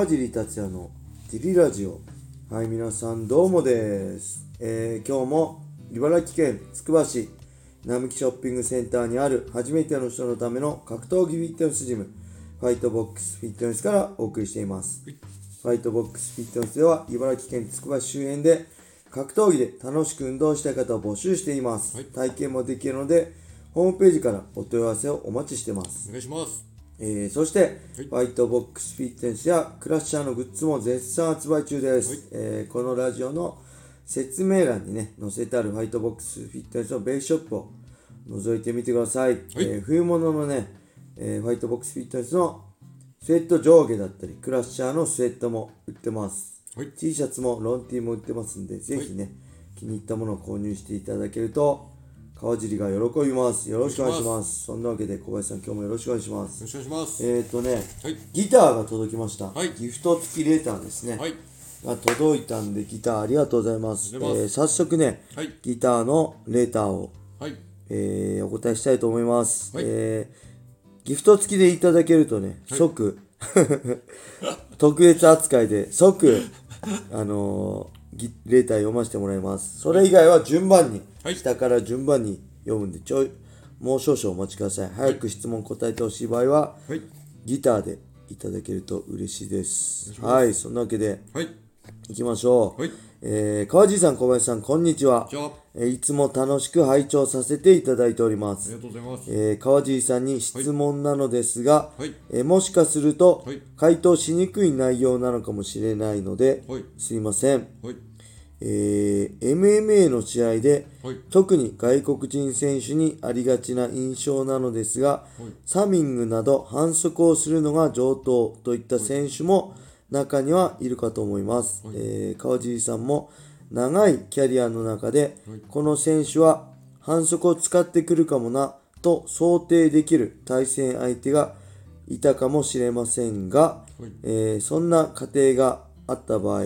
川尻達也のディリラジオ。はい皆さんどうもです、えー今日も茨城県つくば市並木ショッピングセンターにある初めての人のための格闘技フィットネスジムファイトボックスフィットネスからお送りしています。ファイトボックスフィットネスでは茨城県つくば市周辺で格闘技で楽しく運動したい方を募集しています、はい。体験もできるのでホームページからお問い合わせをお待ちしてます。お願いします。えーそして、はい。ファイトボックスフィットネスやクラッシャーのグッズも絶賛発売中です、はい。えーこのラジオの説明欄にね載せてあるファイトボックスフィットネスのベースショップを覗いてみてください、えー冬物のね、えーファイトボックスフィットネスのスウェット上下だったりクラッシャーのスウェットも売ってます、はい。T シャツもロン T も売ってますんでぜひね、気に入ったものを購入していただけると川尻が喜びます。よろしくお願いします。そんなわけで小林さん今日もよろしくお願いします。よろしくお願いします。えーとね、はい。ギターが届きました、はい。ギフト付きレーターですね、はい。が届いたんでギターありがとうございます。ありがとうございえー早速ね、はい。ギターのレーターを、はい。えーお答えしたいと思います、はい。えーギフト付きでいただけるとね、即 特別扱いで即 あのーギレーター読ませてもらいますそれ以外は順番に、はい下から順番に読むんでちょいもう少々お待ちください早く質問答えてほしい場合は、はい。ギターでいただけると嬉しいです。はい、そんなわけで、はい。行きましょう。はいえー、川地さん、小林さん、こんにちは。えーいつも楽しく拝聴させていただいておりまりす。がとうございます。えー、川地さんに質問なのですが、はいえーもしかすると、はい回答しにくい内容なのかもしれないので、はいすいません。はい。えー MMA の試合で、はい特に外国人選手にありがちな印象なのですが、はいサミングなど反則をするのが上等といった選手も中にはいるかと思います。えー川尻さんも長いキャリアの中で、この選手は反則を使ってくるかもなと想定できる対戦相手がいたかもしれませんが、はい。えーそんな過程があった場合、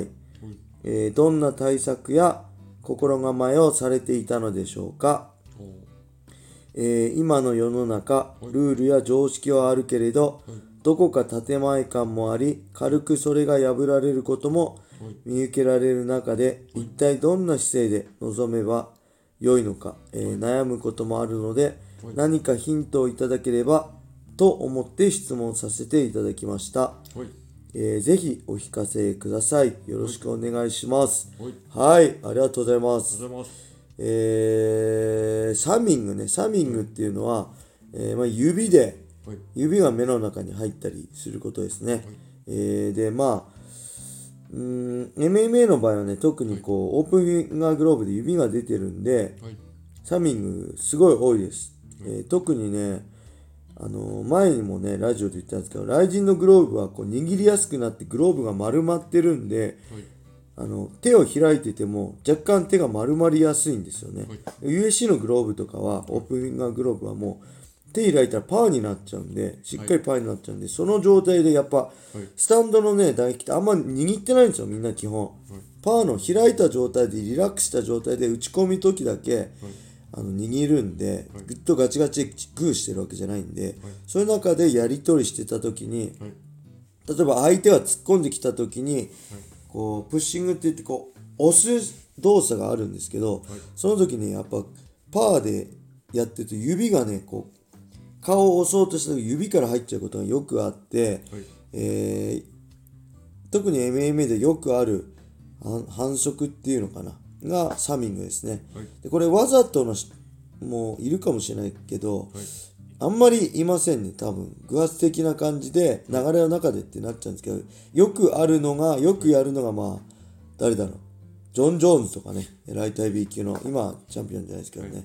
えーどんな対策や心構えをされていたのでしょうか、おえー今の世の中ルールや常識はあるけれど、どこか建前感もあり軽くそれが破られることも見受けられる中で一体どんな姿勢で臨めば良いのか、えー悩むこともあるので何かヒントをいただければと思って質問させていただきました。はい。えーぜひお聞かせください。よろしくお願いします。はい。はい、ありがとうございまありす。がとうございます。えーサミングね、サミングっていうのは、えーまあ、指で、はい。指が目の中に入ったりすることですね。えーで、まあ、うーん、MMA の場合はね、特にこう、オープンフィンガーグローブで指が出てるんで、はい。サミングすごい多いです。えー特にね、あのー前にもね、ラジオで言ったんですけど、ライジンのグローブはこう握りやすくなってグローブが丸まってるんで、はい。あの手を開いてても若干手が丸まりやすいんですよね。USC のグローブとかは、オープンフィンガーグローブはもう手開いたらパーになっちゃうんで、しっかりパーになっちゃうんで、その状態でやっぱ、スタンドのね、唾液ってあんま握ってないんですよ、みんな基本。パーの開いた状態でリラックスした状態で打ち込み時だけ、あの握るんで、ぐっとガチガチでグーしてるわけじゃないんで、そういう中でやり取りしてた時に、はい。例えば相手が突っ込んできた時に、こうプッシングって言ってこう押す動作があるんですけど、その時にやっぱパーでやってると指がねこう顔を押そうとした時指から入っちゃうことがよくあって、はい。えー特に MMA でよくある反反則っていうのかな？がサミングですね、はい。でこれわざとのしもいるかもしれないけど、あんまりいませんね多分。偶発的な感じで流れの中でってなっちゃうんですけどよくあるのがよくやるのがまあ誰だろう？ジョン・ジョーンズとかね。ライト IB 級の今チャンピオンじゃないですけどね、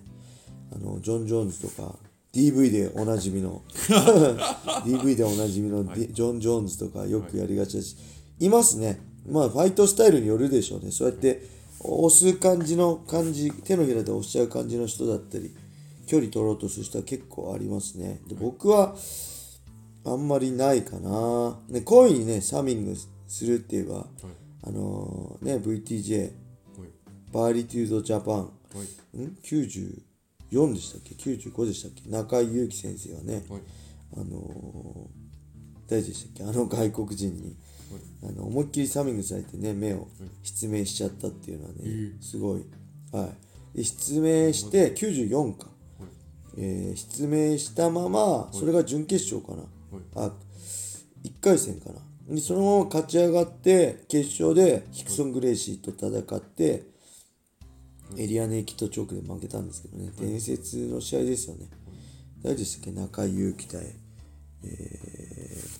あのジョン・ジョーンズとか DV でおなじみの。DV でおなじみの、ディジョン・ジョーンズとかよくやりがちだし、い、ますね。まあファイトスタイルによるでしょうね。そうやって押す感じの感じ手のひらで押しちゃう感じの人だったり距離取ろうとする人は結構ありますね。で僕はあんまりないかな、ね、こういうふうにねサミングするって言えば、あのーね VTJ はい。バーリテュードジャパン。はい。ん？94でしたっけ？95でしたっけ？中井祐樹先生がね、はい。あのー誰でしたっけ？あの外国人にあの思いっきりサミングされてね目を失明しちゃったっていうのはね、すごい、はい、で失明して94か、えー失明したままそれが準決勝かな、あ1回戦かな。でそのまま勝ち上がって決勝でヒクソン・グレイシーと戦って、エリアネイキッドチョークで負けたんですけどね、伝説の試合ですよね。誰でしたっけ？中井祐樹対、えー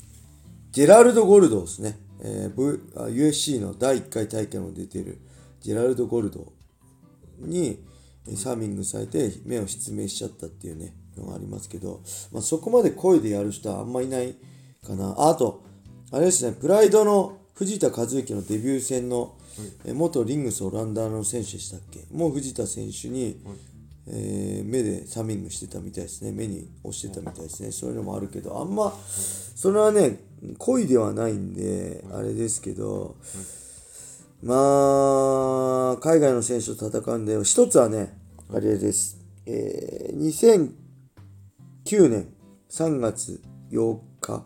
ジェラルド・ゴルドですね、えー USC の第1回大会も出てるジェラルド・ゴルドにえーサーミングされて目を失明しちゃったっていうねのがありますけど、まあ、そこまで声でやる人はあんまいないかな。ああとあれですねプライドの藤田和之のデビュー戦の、えー元リングスオランダの選手でしたっけ？もう藤田選手に、えー目でサミングしてたみたいですね。目に押してたみたいですね。そういうのもあるけどあんまそれはね恋ではないんであれですけどまあ海外の選手と戦うんで一つはねあれです、えー2009年3月8日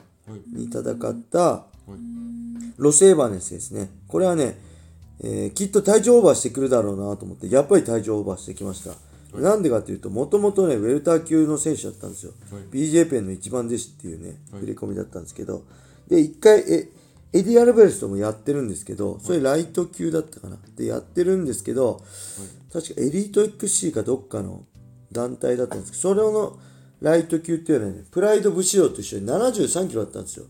に戦ったロセーバネスですね。これはね、えーきっと体重オーバーしてくるだろうなと思ってやっぱり体重オーバーしてきました。なんでかっていうと、もともとね、ウェルター級の選手だったんですよ。はい。BJ ペンの一番弟子っていうね、はい。振り込みだったんですけど、で、一回、え、エディ・アルバレスともやってるんですけど、それライト級だったかな。で、やってるんですけど、確かエリート XC かどっかの団体だったんですけど、それのライト級っていうのはね、プライド・武士道と一緒に73キロだったんですよ。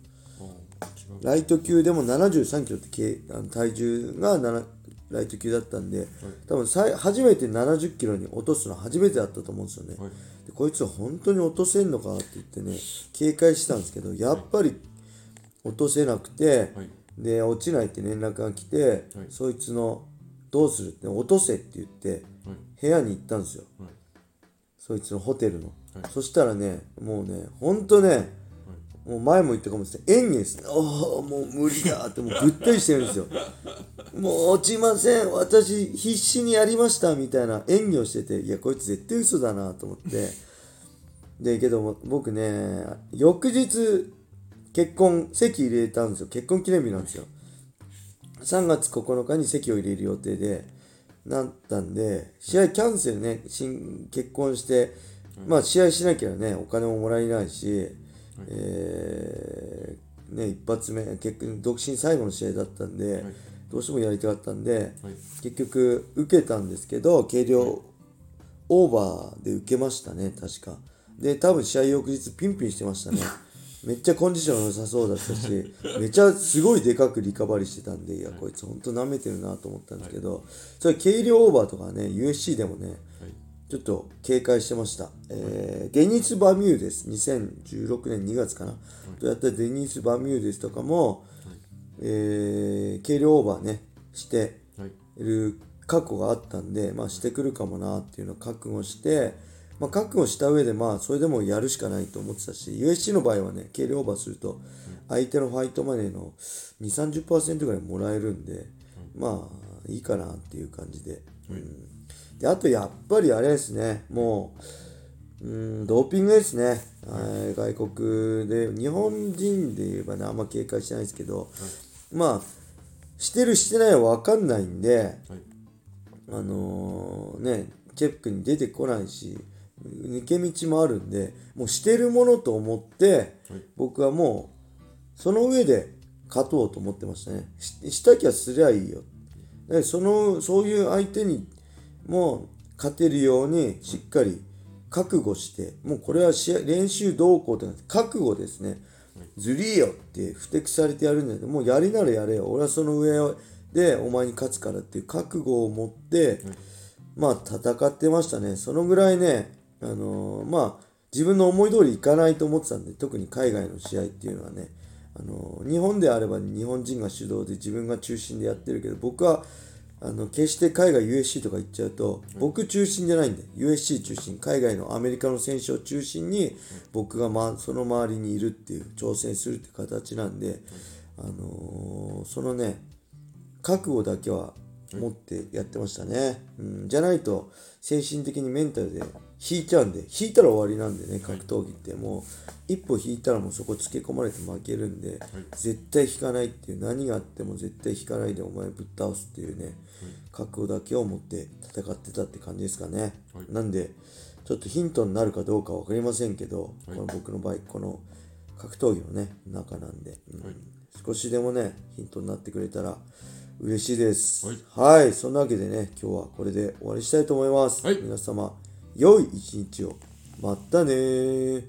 ライト級でも73キロってけあの体重が7ライト級だったんで、多分さい初めて70キロに落とすの初めてだったと思うんですよね。はい。でこいつは本当に落とせんのかって言ってね、警戒したんですけど、やっぱり落とせなくて、はい。で、落ちないって連絡が来て、はい。そいつの、どうするって、落とせって言って、はい。部屋に行ったんですよ。はい。そいつのホテルの。はい。そしたらね、もうね、ほんとね、もう前も言ったかもしれない。演技ですね。おお、もう無理だって、もうぐったりしてるんですよ。もう落ちません。私、必死にやりました。みたいな演技をしてて、いや、こいつ絶対嘘だなと思って。で、けども僕ね、翌日、結婚、籍入れたんですよ。結婚記念日なんですよ。3月9日に籍を入れる予定で、なったんで、試合キャンセルね、新結婚して、まあ試合しなきゃね、お金ももらえないし、えーね、一発目、結局、独身最後の試合だったんで、どうしてもやりたかったんで、はい。結局、受けたんですけど、軽量オーバーで受けましたね、確か。で、多分試合翌日ピンピンしてましたね。めっちゃコンディション良さそうだったし、めっちゃすごいでかくリカバリーしてたんで、いや、こいつほんと舐めてるなと思ったんですけど、それ軽量オーバーとかね、USC でもね、はいちょっと警戒してました。えーデニス・バミューデス、2016年2月かな、とやったデニス・バミューデスとかも、えー軽量オーバーね、してはいる覚悟があったんで、まあしてくるかもなっていうのを覚悟して、まあ覚悟した上で、まあそれでもやるしかないと思ってたし、USC の場合はね、軽量オーバーすると、相手のファイトマネーの2、30%ぐらいもらえるんで、まあいいかなっていう感じで。うんであとやっぱりあれですね、もう、うん、ドーピングですね、はい。外国で、日本人で言えばね、あんま警戒してないですけど、まあ、してるしてないは分かんないんで、はい。あのーね、チェックに出てこないし、抜け道もあるんで、もうしてるものと思って、はい。僕はもう、その上で勝とうと思ってましたね。ししたきゃすりゃいいよ。でその、そういう相手にもう勝てるようにしっかり覚悟して、もうこれは試合練習動向ってなくて覚悟ですね。ずりーよってふてくされてやるんだけど、もうやりならやれよ。俺はその上でお前に勝つからっていう覚悟を持って、まあ戦ってましたね。そのぐらいね、あのーまあ自分の思い通りいかないと思ってたんで、特に海外の試合っていうのはね、あのー日本であれば日本人が主導で自分が中心でやってるけど、僕はあの決して海外 USC とか行っちゃうと、僕中心じゃないんで、USC 中心、海外のアメリカの選手を中心に、僕が、ま、その周りにいるっていう、挑戦するって形なんで、あのーそのね、覚悟だけは持ってやってましたね。うん、じゃないと、精神的にメンタルで引いちゃうんで引いたら終わりなんでね格闘技って。もう一歩引いたらもうそこつけ込まれて負けるんで、絶対引かないっていう何があっても絶対引かないでお前ぶっ倒すっていうね、覚悟だけを持って戦ってたって感じですかね、なんでちょっとヒントになるかどうか分かりませんけど、この僕の場合この格闘技のね中なんで、うん。少しでもねヒントになってくれたら嬉しいです。はい。そんなわけでね今日はこれで終わりしたいと思います、皆様良い一日を。またね